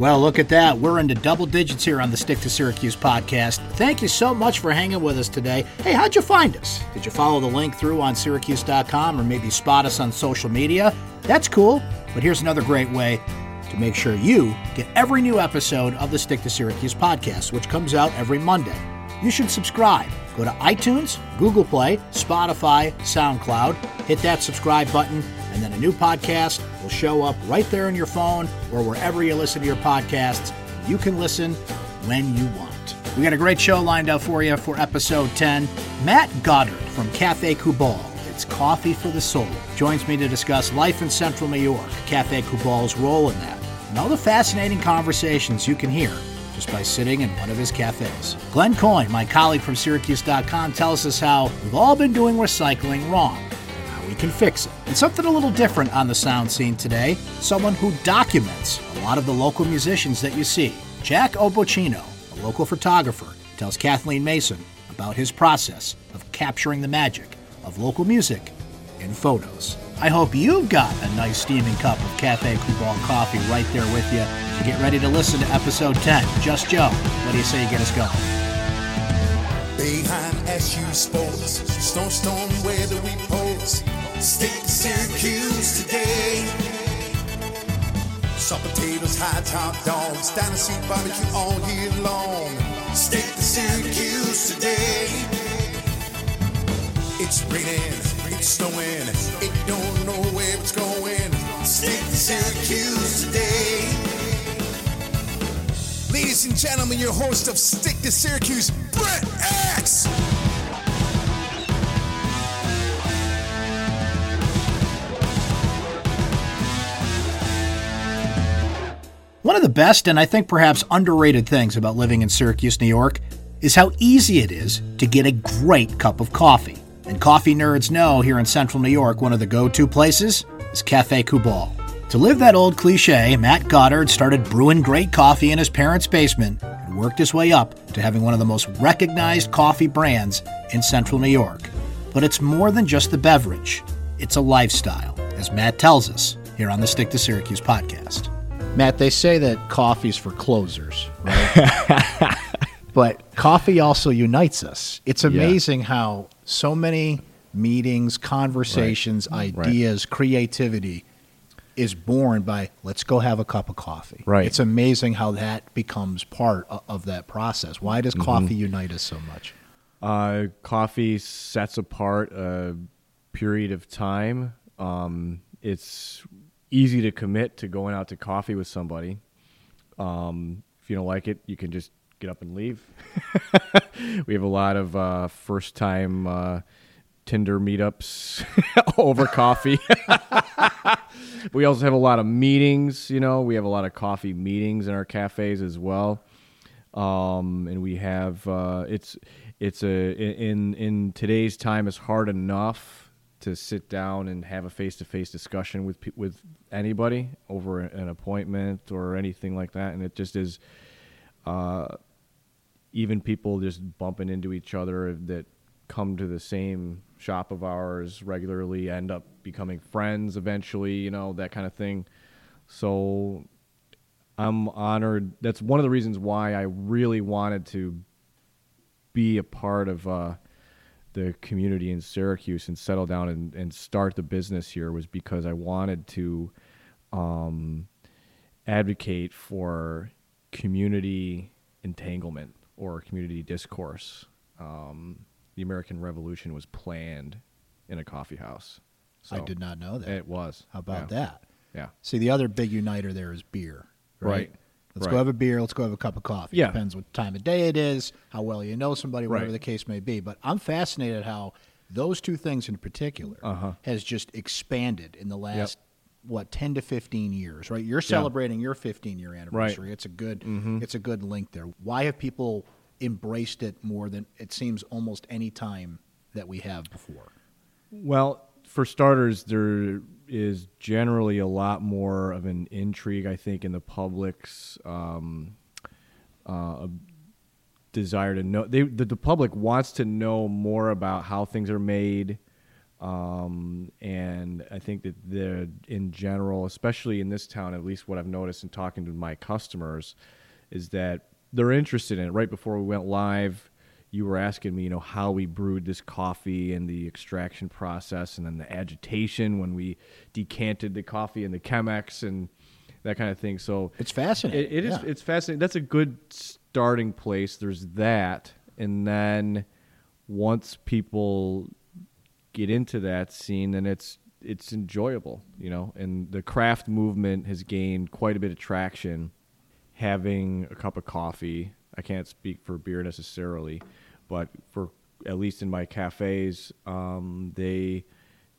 Well, look at that. We're into double digits here on the Stick to Syracuse podcast. Thank you so much for hanging with us today. Hey, how'd you find us? Did you follow the link through on syracuse.com or maybe spot us on social media? That's cool. But here's another great way to make sure you get every new episode of the Stick to Syracuse podcast, which comes out every Monday. You should subscribe. Go to iTunes, Google Play, Spotify, SoundCloud, hit that subscribe button, and then a new podcast will show up right there on your phone or wherever you listen to your podcasts. You can listen when you want. We got a great show lined up for you for episode 10. Matt Goddard from Cafe Kubal. It's coffee for the soul. Joins me to discuss life in central New York, Cafe Kubal's role in that, and all the fascinating conversations you can hear just by sitting in one of his cafes. Glenn Coin, my colleague from Syracuse.com, tells us how we've all been doing recycling wrong we can fix it. And something a little different on the sound scene today someone who documents a lot of the local musicians that you see. Jack Opocino, a local photographer, tells Kathleen Mason about his process of capturing the magic of local music in photos. I hope you've got a nice steaming cup of Cafe Kubal coffee right there with you to get ready to listen to episode 10. Just Joe, what do you say you get us going? Behind SU Sports, Stone Stone, where do we Stick to Syracuse today. Salt potatoes, high top dogs, Dinosaur barbecue all year long. Stick to Syracuse today. It's raining, it's snowing, it don't know where it's going. Stick to Syracuse today. Ladies and gentlemen, your host of Stick to Syracuse, Brett X. best and I think perhaps underrated things about living in Syracuse, New York is how easy it is to get a great cup of coffee. And coffee nerds know here in central New York, one of the go to places is Cafe Kubal. To live that old cliche, Matt Goddard started brewing great coffee in his parents' basement and worked his way up to having one of the most recognized coffee brands in central New York. But it's more than just the beverage, it's a lifestyle, as Matt tells us here on the Stick to Syracuse podcast. Matt, they say that coffee's for closers, right? but coffee also unites us. It's amazing how so many meetings, conversations, ideas, creativity is born by let's go have a cup of coffee. Right. It's amazing how that becomes part of that process. Why Mm-hmm. does coffee unite us so much? Uh, coffee sets apart a period of time. Um, it's easy to commit to going out to coffee with somebody. Um, if you don't like it, you can just get up and leave. we have a lot of uh, first time uh, Tinder meetups over coffee. we also have a lot of meetings, you know, we have a lot of coffee meetings in our cafes as well. Um, and we have uh, it's it's a in in today's time it's hard enough to sit down and have a face to face discussion with with anybody over an appointment or anything like that, and it just is uh, even people just bumping into each other that come to the same shop of ours regularly end up becoming friends eventually, you know, that kind of thing. So I'm honored. That's one of the reasons why I really wanted to be a part of uh, the community in Syracuse and settle down and, and start the business here was because I wanted to um, advocate for community entanglement or community discourse. Um, the American Revolution was planned in a coffee house. I did not know that. It was. How about Yeah. that? Yeah. See, the other big uniter there is beer. Right. Right. Let's Right. go have a beer. Let's go have a cup of coffee. Yeah. Depends what time of day it is, how well you know somebody, whatever Right. the case may be. But I'm fascinated how those two things in particular Uh-huh. has just expanded in the last what 10 to 15 years right you're celebrating your 15 year anniversary it's a good Mm-hmm. it's a good link there why have people embraced it more than it seems almost any time that we have before Well, for starters, there is generally a lot more of an intrigue, I think, in the public's um, uh, desire to know. They, the, the public wants to know more about how things are made, Um, and I think that the in general, especially in this town, at least what I've noticed in talking to my customers, is that they're interested in it. Right before we went live, you were asking me, you know, how we brewed this coffee and the extraction process, and then the agitation when we decanted the coffee in the Chemex and that kind of thing. So It's fascinating. it, it is. yeah. It's fascinating. That's a good starting place. There's that, and then once people get into that scene, then it's it's enjoyable, you know. And the craft movement has gained quite a bit of traction. Having a cup of coffee, I can't speak for beer necessarily, but for at least in my cafes, um, they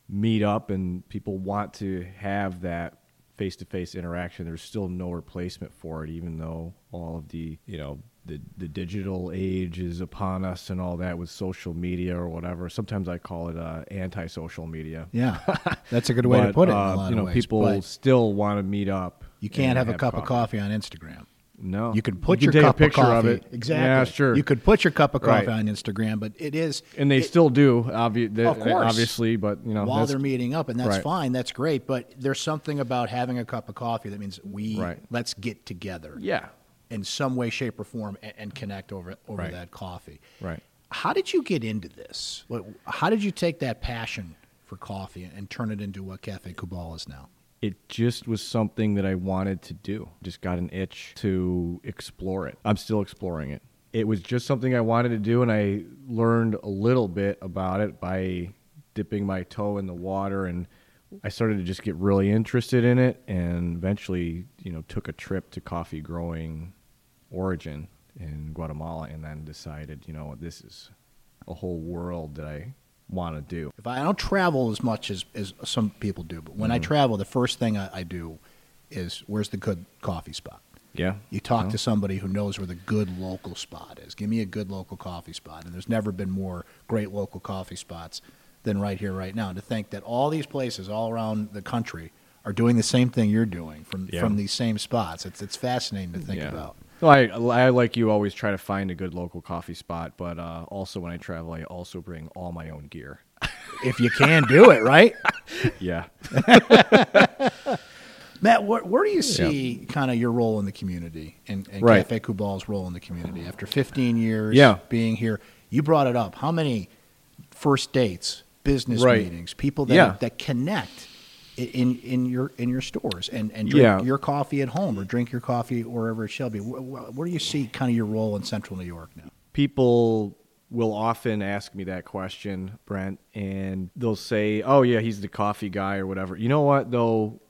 meet up and people want to have that face-to-face interaction there's still no replacement for it even though all of the you know the the digital age is upon us and all that with social media or whatever sometimes i call it uh, anti-social media yeah, that's a good way to put it. uh, you know ways. people still want to meet up you can't and have a cup of coffee on Instagram. No You can put You your take cup a picture of coffee. of it Exactly. yeah sure You could put your cup of coffee Right. on Instagram, but it is and they it- still do obvi- they- Of course. obviously but you know while they're meeting up, and that's Right. fine. That's great. But there's something about having a cup of coffee that means we Right. let's get together yeah in some way, shape, or form and, and connect over over that coffee. right How did you get into this? How did you take that passion for coffee and turn it into what Cafe Kubal is now? It just was something that I wanted to do. Just got an itch to explore it. I'm still exploring it. It was just something I wanted to do, and I learned a little bit about it by dipping my toe in the water, and I started to just get really interested in it, and eventually, you know, took a trip to coffee growing origin in Guatemala, and then decided, you know, this is a whole world that I want to do. If I, I don't travel as much as, as some people do, but when I Mm-hmm. travel, the first thing I, I do is where's the good coffee spot? Yeah, You talk to somebody who knows where the good local spot is. Give me a good local coffee spot. And there's never been more great local coffee spots than right here, right now. And to think that all these places all around the country are doing the same thing you're doing from, Yeah. from these same spots. It's, it's fascinating to think Yeah. about. Well, I, I like you always try to find a good local coffee spot, but uh, also when I travel, I also bring all my own gear. If you can do it, right? yeah. Matt, where, where do you see kind of your role in the community and, and Right. Cafe Kubal's role in the community after 15 years Yeah. being here? You brought it up. How many first dates, business Right. meetings, people that Yeah. that connect i- in in your in your stores and and drink Yeah. your coffee at home or drink your coffee wherever it shall be? Where, do you see kind of your role in Central New York now? People will often ask me that question, Brent, and they'll say, "Oh yeah, he's the coffee guy or whatever." You know what though?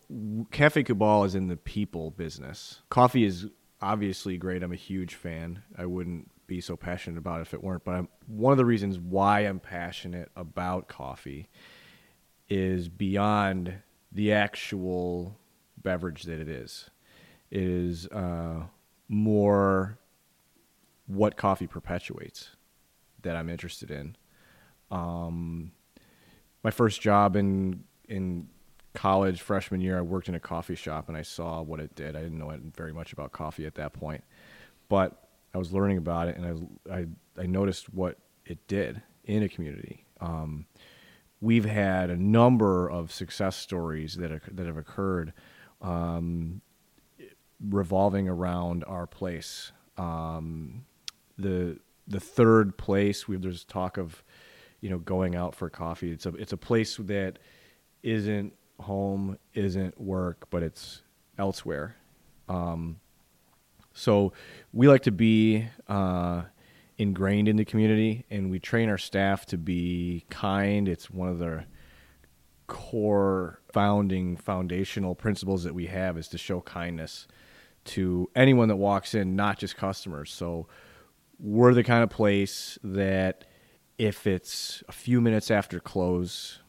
Cafe Kubal is in the people business. Coffee is obviously great. I'm a huge fan. I wouldn't be so passionate about it if it weren't. But I'm, one of the reasons why I'm passionate about coffee is beyond the actual beverage that it is. It is uh, more what coffee perpetuates that I'm interested in. Um, my first job in in college freshman year, I worked in a coffee shop and I saw what it did. I didn't know very much about coffee at that point, but I was learning about it and I I, I noticed what it did in a community. Um, we've had a number of success stories that oc- that have occurred um, revolving around our place. Um, the the third place, we, there's talk of you know going out for coffee. It's a it's a place that isn't home, isn't work, but it's elsewhere. Um, so we like to be uh, ingrained in the community, and we train our staff to be kind. It's one of the core founding foundational principles that we have is to show kindness to anyone that walks in, not just customers. So we're the kind of place that if it's a few minutes after close,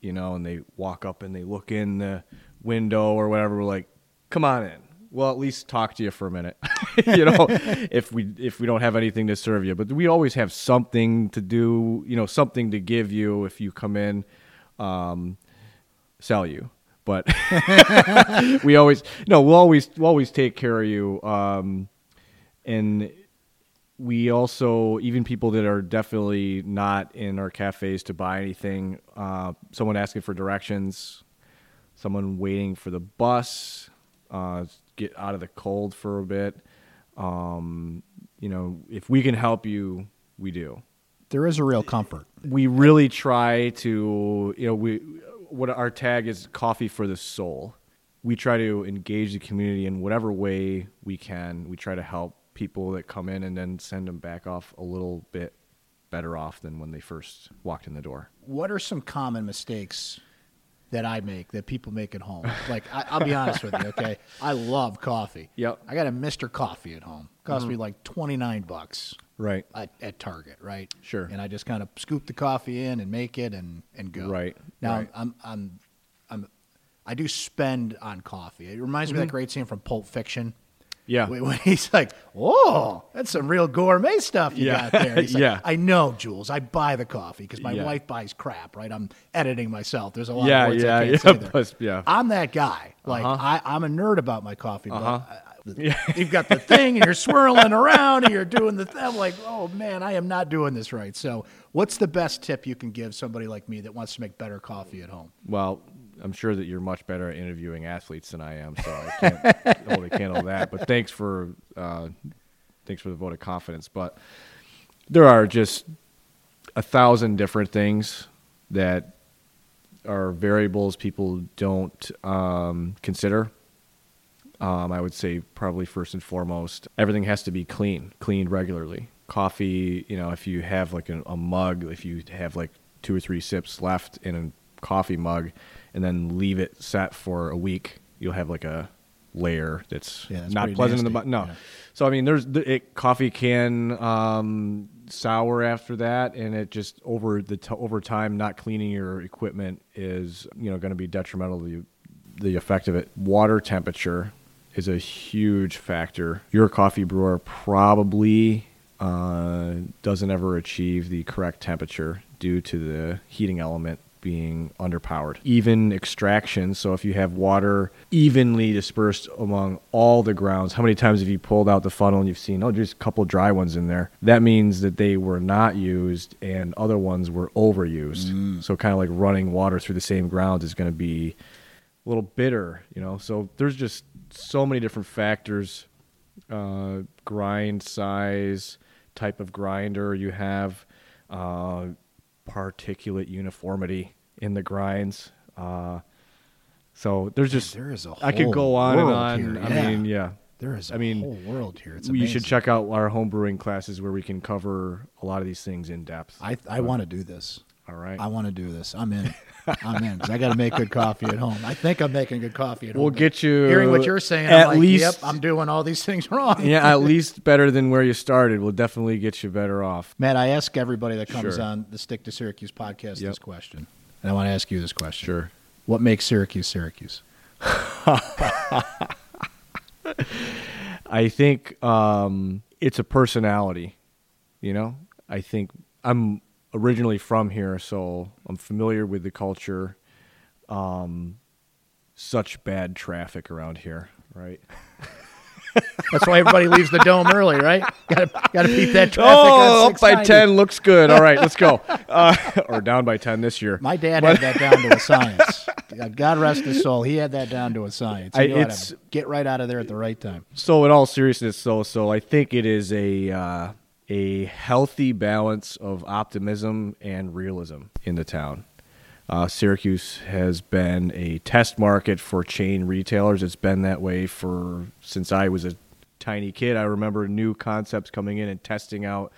you know, and they walk up and they look in the window or whatever, we're like, "Come on in." Well, at least talk to you for a minute, you know, if we if we don't have anything to serve you. But we always have something to do, you know, something to give you if you come in, um, sell you. But we always no, we'll always we'll always take care of you. Um, and we also even people that are definitely not in our cafes to buy anything. Uh, someone asking for directions, someone waiting for the bus, uh, get out of the cold for a bit. Um, you know, if we can help you, we do. There is a real comfort. We really try to, you know, we what our tag is coffee for the soul. We try to engage the community in whatever way we can. We try to help people that come in and then send them back off a little bit better off than when they first walked in the door. What are some common mistakes that I make that people make at home? Like, I, I'll be honest with you, okay? I love coffee. Yep. I got a Mr. Coffee at home. Cost me mm. like 29 bucks Right. at, at Target, right? Sure. And I just kind of scoop the coffee in and make it and, and go. Right, Now, right. I'm, I'm, I'm, I do spend on coffee. It reminds me of that mm-hmm. great scene from Pulp Fiction. Yeah. When when he's like, "Oh, that's some real gourmet stuff you Yeah. got there." Like, Yeah. I know, Jules. I buy the coffee because my Yeah. wife buys crap. Right? I'm editing myself. There's a lot Yeah, of words yeah, I can't yeah, say there. plus- yeah. I'm that guy. Like Uh-huh. I, I'm a nerd about my coffee. But Uh-huh. I- I- you've got the thing, and you're swirling around, and you're doing the thing. I'm like, oh man, I am not doing this right. So, what's the best tip you can give somebody like me that wants to make better coffee at home? Well, I'm sure that you're much better at interviewing athletes than I am, so I can't hold a candle to that. But thanks for uh, thanks for the vote of confidence. But there are just a thousand different things that are variables people don't um, consider. Um, I would say probably first and foremost, everything has to be clean, cleaned regularly. Coffee, you know, if you have like a, a mug, if you have like two or three sips left in a coffee mug, and then leave it set for a week, you'll have like a layer that's Yeah, not pleasant in the nasty. bu- no. Yeah. So I mean, there's the, it, coffee can um, sour after that, and it just over the t- over time, not cleaning your equipment is you know going to be detrimental to the, the effect of it. Water temperature is a huge factor. Your coffee brewer probably uh, doesn't ever achieve the correct temperature due to the heating element being underpowered. Even extraction, so if you have water evenly dispersed among all the grounds, how many times have you pulled out the funnel and you've seen, oh, just a couple dry ones in there? That means that they were not used and other ones were overused. So kind of like running water through the same grounds is going to be a little bitter, you know. So there's just so many different factors uh, grind size, type of grinder you have, uh, particulate uniformity in the grinds. Uh, so there's just there is a I could go on and on. here, I yeah. mean, yeah. there is. I mean, whole world here. It's you should check out our home brewing classes where we can cover a lot of these things in depth. I I want to do this. All right. I want to do this. I'm in. I'm in 'cause I got to make good coffee at home. I think I'm making good coffee at home. We'll get you Hearing what you're saying, at I'm like, least- yep, I'm doing all these things wrong. yeah, at least better than where you started. We'll definitely get you better off. Matt, I ask everybody that comes Sure. on the Stick to Syracuse podcast Yep. this question, and I want to ask you this question. Sure. What makes Syracuse Syracuse? I think um, it's a personality. You know, I think I'm originally from here, so I'm familiar with the culture. Um, such bad traffic around here, right? That's why everybody leaves the dome early, right? Got to beat that traffic. Oh, up by ten looks good. All right, let's go. Uh, or down by ten this year. My dad had that down to a science. God rest his soul. He had that down to a science. He I- knew to it's- get right out of there at the right time. So, in all seriousness, so so I think it is a uh, a healthy balance of optimism and realism in the town. Uh, Syracuse has been a test market for chain retailers. It's been that way for since I was a tiny kid. I remember new concepts coming in and testing out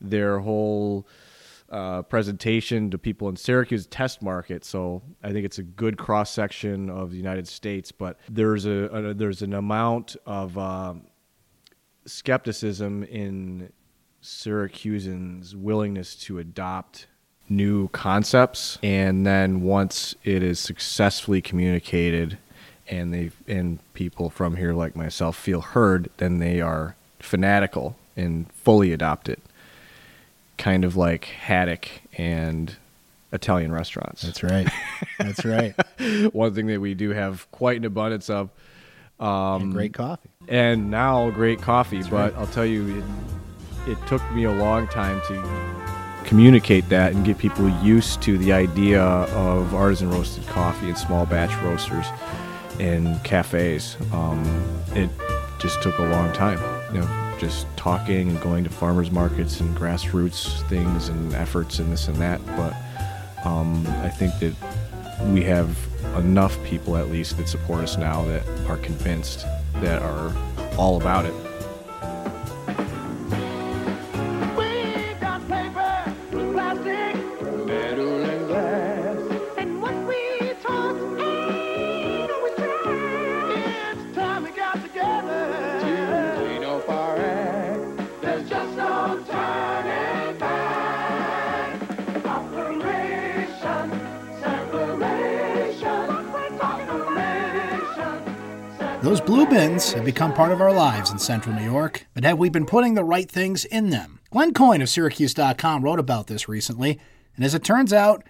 their whole uh, presentation to people in Syracuse test market. So I think it's a good cross section of the United States. But there's a, a there's an amount of um, skepticism in Syracusans' willingness to adopt new concepts, and then once it is successfully communicated, and they and people from here like myself feel heard, then they are fanatical and fully adopt it. Kind of like haddock and Italian restaurants. That's right. That's right. one thing that we do have quite an abundance of. and um, great coffee. and now great coffee. but I'll tell you, it, it took me a long time to communicate that and get people used to the idea of artisan roasted coffee and small batch roasters in cafes. Um, it just took a long time, you know, just talking and going to farmers markets and grassroots things and efforts and this and that. But um, I think that we have enough people, at least, that support us now that are convinced that are all about it. Become part of our lives in central New York, but have we been putting the right things in them? Glenn Coin of Syracuse.com wrote about this recently, and as it turns out,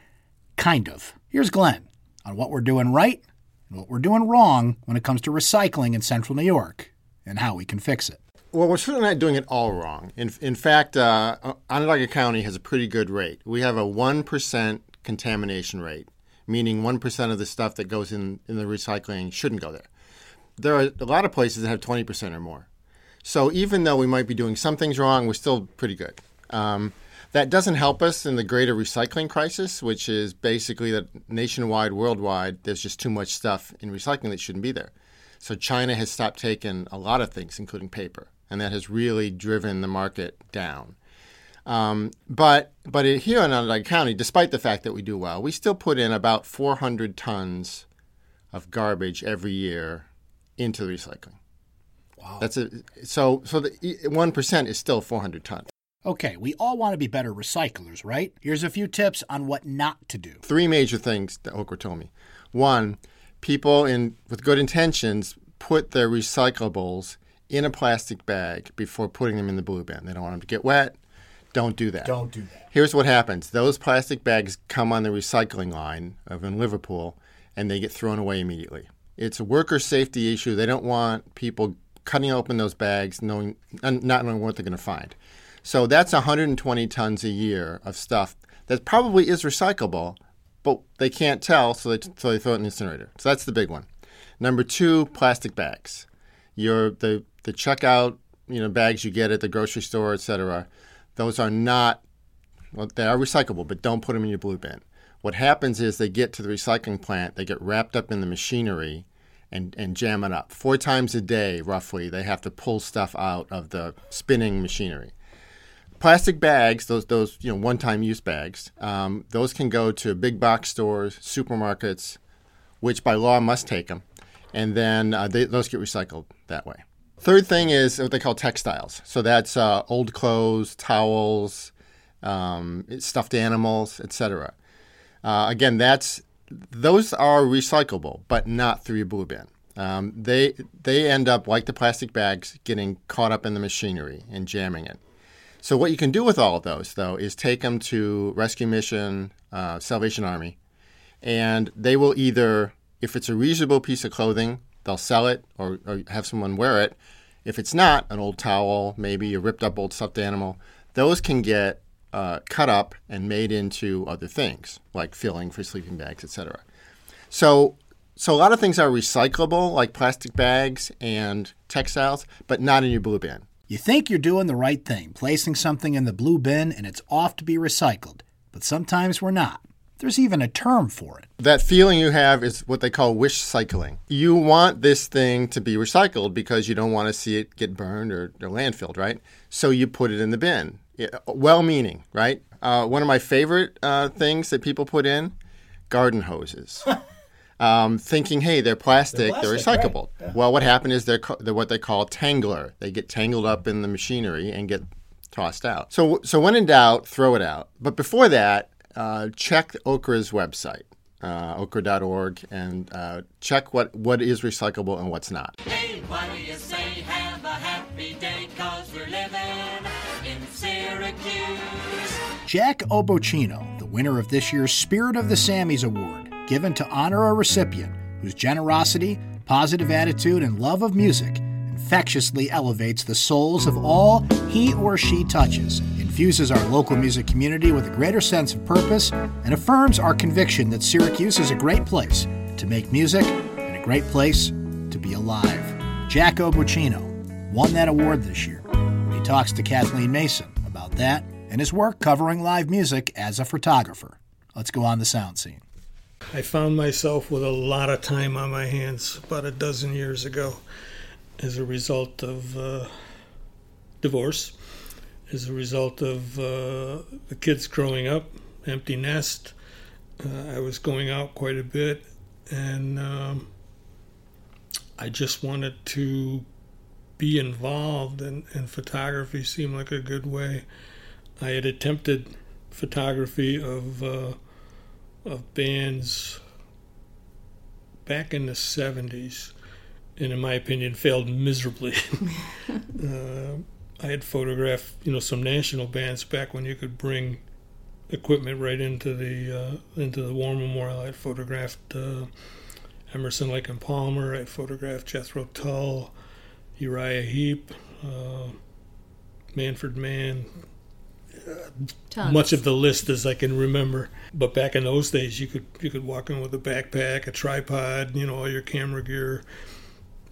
kind of. Here's Glenn on what we're doing right and what we're doing wrong when it comes to recycling in central New York and how we can fix it. Well, we're certainly not doing it all wrong. In, in fact, uh, Onondaga County has a pretty good rate. We have a 1% contamination rate, meaning 1% of the stuff that goes in, in the recycling shouldn't go there. There are a lot of places that have 20% or more. So even though we might be doing some things wrong, we're still pretty good. Um, that doesn't help us in the greater recycling crisis, which is basically that nationwide, worldwide, there's just too much stuff in recycling that shouldn't be there. So China has stopped taking a lot of things, including paper, and that has really driven the market down. Um, but but here in Onondaga County, despite the fact that we do well, we still put in about 400 tons of garbage every year into the recycling. Wow. That's a so so the one percent is still 400 tons. Okay, we all want to be better recyclers, right? Here's a few tips on what not to do. Three major things that OCRRA told me. One, people in with good intentions put their recyclables in a plastic bag before putting them in the blue bin. They don't want them to get wet. Don't do that. Don't do that. Here's what happens: those plastic bags come on the recycling line of in Liverpool, and they get thrown away immediately. It's a worker safety issue. They don't want people cutting open those bags, knowing not knowing what they're going to find. So that's 120 tons a year of stuff that probably is recyclable, but they can't tell, so they, so they throw it in the incinerator. So that's the big one. Number two, plastic bags. Your the the checkout you know bags you get at the grocery store, etc. Those are not well, they are recyclable, but don't put them in your blue bin. What happens is they get to the recycling plant, they get wrapped up in the machinery, and, and jam it up. Four times a day, roughly, they have to pull stuff out of the spinning machinery. Plastic bags, those those you know one-time use bags, um, those can go to big box stores, supermarkets, which by law must take them, and then uh, they, those get recycled that way. Third thing is what they call textiles. So that's uh, old clothes, towels, um, stuffed animals, etc. Uh, again, that's those are recyclable, but not through blue bin. Um, they they end up like the plastic bags, getting caught up in the machinery and jamming it. So what you can do with all of those, though, is take them to Rescue Mission, uh, Salvation Army, and they will either, if it's a reasonable piece of clothing, they'll sell it or, or have someone wear it. If it's not, an old towel, maybe a ripped up old stuffed animal, those can get uh, cut up and made into other things like filling for sleeping bags, etc. So, so a lot of things are recyclable, like plastic bags and textiles, but not in your blue bin. You think you're doing the right thing, placing something in the blue bin and it's off to be recycled, but sometimes we're not. There's even a term for it. That feeling you have is what they call wish cycling. You want this thing to be recycled because you don't want to see it get burned or, or landfilled, right? So you put it in the bin. Well meaning, right? Uh, one of my favorite uh, things that people put in garden hoses. um, thinking, hey, they're plastic, they're, plastic, recyclable. right. Yeah. Well, what happened is they're, co- they're what they call tangler. They get tangled up in the machinery and get tossed out. So, so when in doubt, throw it out. But before that, uh, check OCRRA's website, uh, ocrra.org, and uh, check what, what is recyclable and what's not. Hey, what Jack Obocino, the winner of this year's Spirit of the Sammys Award, given to honor a recipient whose generosity, positive attitude, and love of music infectiously elevates the souls of all he or she touches, infuses our local music community with a greater sense of purpose, and affirms our conviction that Syracuse is a great place to make music and a great place to be alive. Jack Obuchino won that award this year. He talks to Kathleen Mason about that and his work covering live music as a photographer. Let's go on the sound scene. I found myself with a lot of time on my hands about a dozen years ago as a result of uh, divorce, as a result of uh, the kids growing up, empty nest. Uh, I was going out quite a bit, and um, I just wanted to be involved, and, and photography seemed like a good way. I had attempted photography of uh, of bands back in the 70s and in my opinion failed miserably. Uh, i had photographed you know some national bands back when you could bring equipment right into the uh, into the war memorial. I photographed uh, emerson lake and palmer. I photographed jethro tull uriah heep uh, manfred mann Tons. much of the list as I can remember. But back in those days, you could you could walk in with a backpack, a tripod, you know, all your camera gear.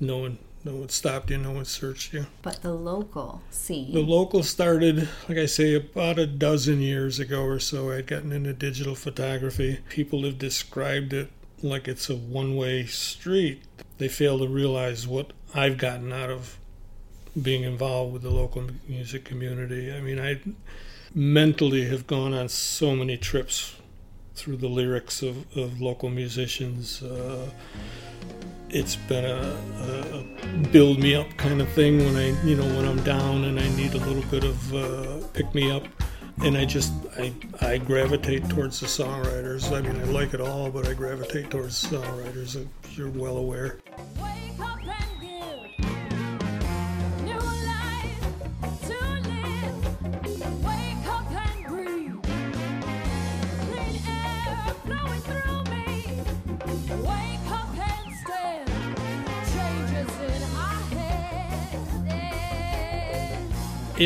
No one no one stopped you, no one searched you. But the local scene. The local started, like I say, about a dozen years ago or so. I'd gotten into digital photography. People have described it like it's a one-way street. They fail to realize what I've gotten out of being involved with the local music community. I mean, I mentally have gone on so many trips through the lyrics of, of local musicians. Uh, it's been a, a, build me up kind of thing when I, you know, when I'm down and I need a little bit of uh, pick me up. And I just, I, I gravitate towards the songwriters. I mean, I like it all, but I gravitate towards songwriters, as you're well aware.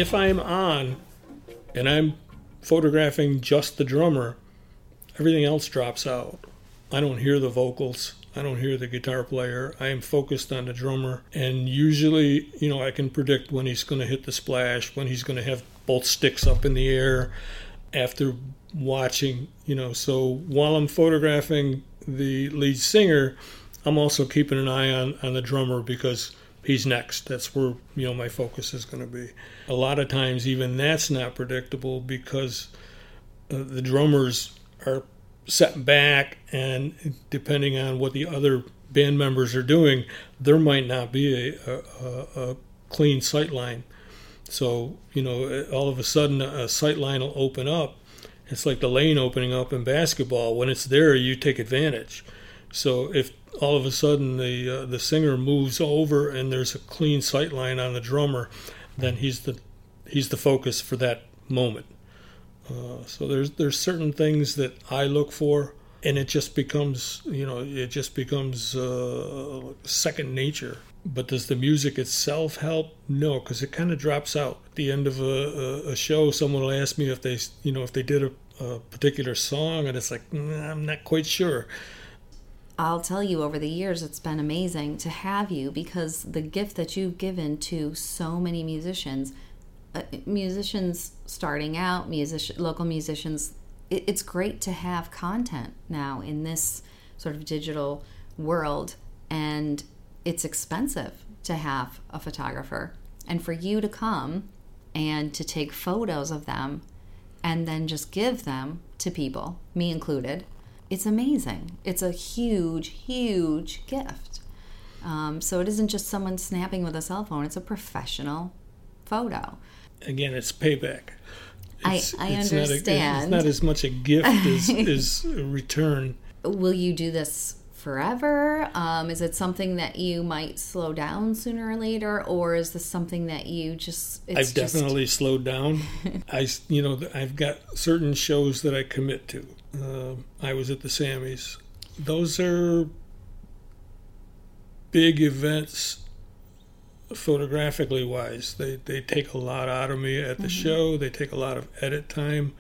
If I'm on and I'm photographing just the drummer, everything else drops out. I don't hear the vocals. I don't hear the guitar player. I am focused on the drummer. And usually, you know, I can predict when he's going to hit the splash, when he's going to have both sticks up in the air after watching, you know. So while I'm photographing the lead singer, I'm also keeping an eye on, on the drummer because he's next. That's where you know my focus is going to be. A lot of times, even that's not predictable because uh, the drummers are setting back, and depending on what the other band members are doing, there might not be a, a, a, a clean sight line. So you know, all of a sudden, a sight line will open up. It's like the lane opening up in basketball. When it's there, you take advantage. So if all of a sudden the uh, the singer moves over and there's a clean sight line on the drummer, then he's the he's the focus for that moment. Uh, so there's there's certain things that I look for, and it just becomes you know it just becomes uh, second nature. But does the music itself help? No, because it kind of drops out at the end of a, a, show. Someone will ask me if they you know if they did a, a particular song, and it's like "Mm, I'm not quite sure. I'll tell you over the years it's been amazing to have you because the gift that you've given to so many musicians uh, musicians starting out musician local musicians it, it's great to have content now in this sort of digital world and it's expensive to have a photographer. And for you to come and to take photos of them and then just give them to people me included it's amazing. It's a huge, huge gift. Um, so it isn't just someone snapping with a cell phone, it's a professional photo. again, it's payback. I- It's, I it's Not a, understand. it's not as much a gift as, as a return. Will you do this forever? Um, is it something that you might slow down sooner or later? Or is this something that you just. It's I've just- definitely slowed down. I, you know, I've got certain shows that I commit to. Uh, I was at the Sammys. Those are big events photographically wise. They they take a lot out of me at the show. They take a lot of edit time.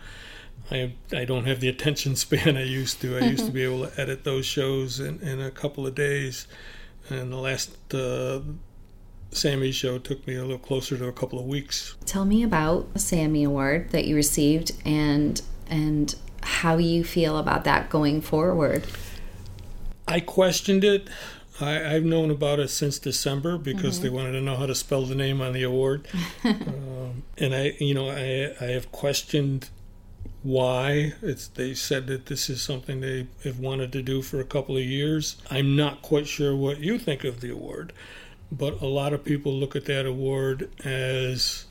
I I don't have the attention span I used to. I used to be able to edit those shows in, in a couple of days, and the last uh, Sammy show took me a little closer to a couple of weeks. Tell me about the Sammy Award that you received and and how you feel about that going forward. I questioned it. I, I've known about it since December because they wanted to know how to spell the name on the award, um, and I, you know, I I have questioned why. It's they said that this is something they have wanted to do for a couple of years. I'm not quite sure what you think of the award, but a lot of people look at that award as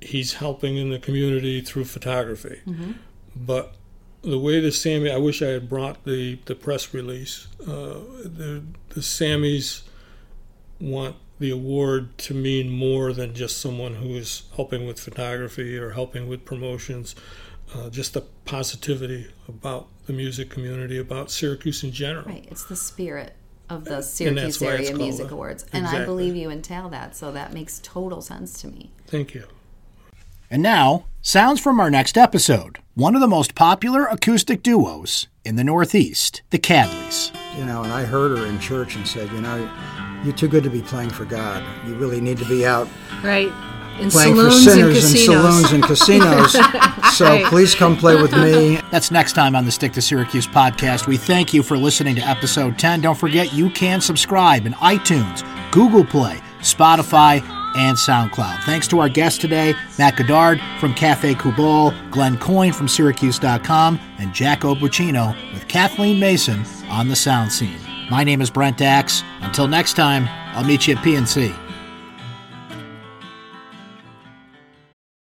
he's helping in the community through photography. But the way the Sammy, I wish I had brought the, the press release. Uh, the, the Sammys want the award to mean more than just someone who is helping with photography or helping with promotions. Uh, just the positivity about the music community, about Syracuse in general. Right, it's the spirit of the Syracuse Area Music a- Awards, and I believe you entail that, so that makes total sense to me. Thank you. And now, sounds from our next episode. One of the most popular acoustic duos in the Northeast, the Cadleys. you know, and I heard her in church and said, you know, you're too good to be playing for God. You really need to be out Right. In playing saloons for and sinners in casinos. saloons and casinos. so Right. please come play with me. That's next time on the Stick to Syracuse podcast. We thank you for listening to episode 10. Don't forget you can subscribe in iTunes, Google Play, Spotify, and SoundCloud. Thanks to our guests today, Matt Goddard from Cafe Kubal, Glenn Coin from Syracuse.com, and Jack Obuchino with Kathleen Mason on the sound scene. My name is Brent Axe. Until next time, I'll meet you at PNC.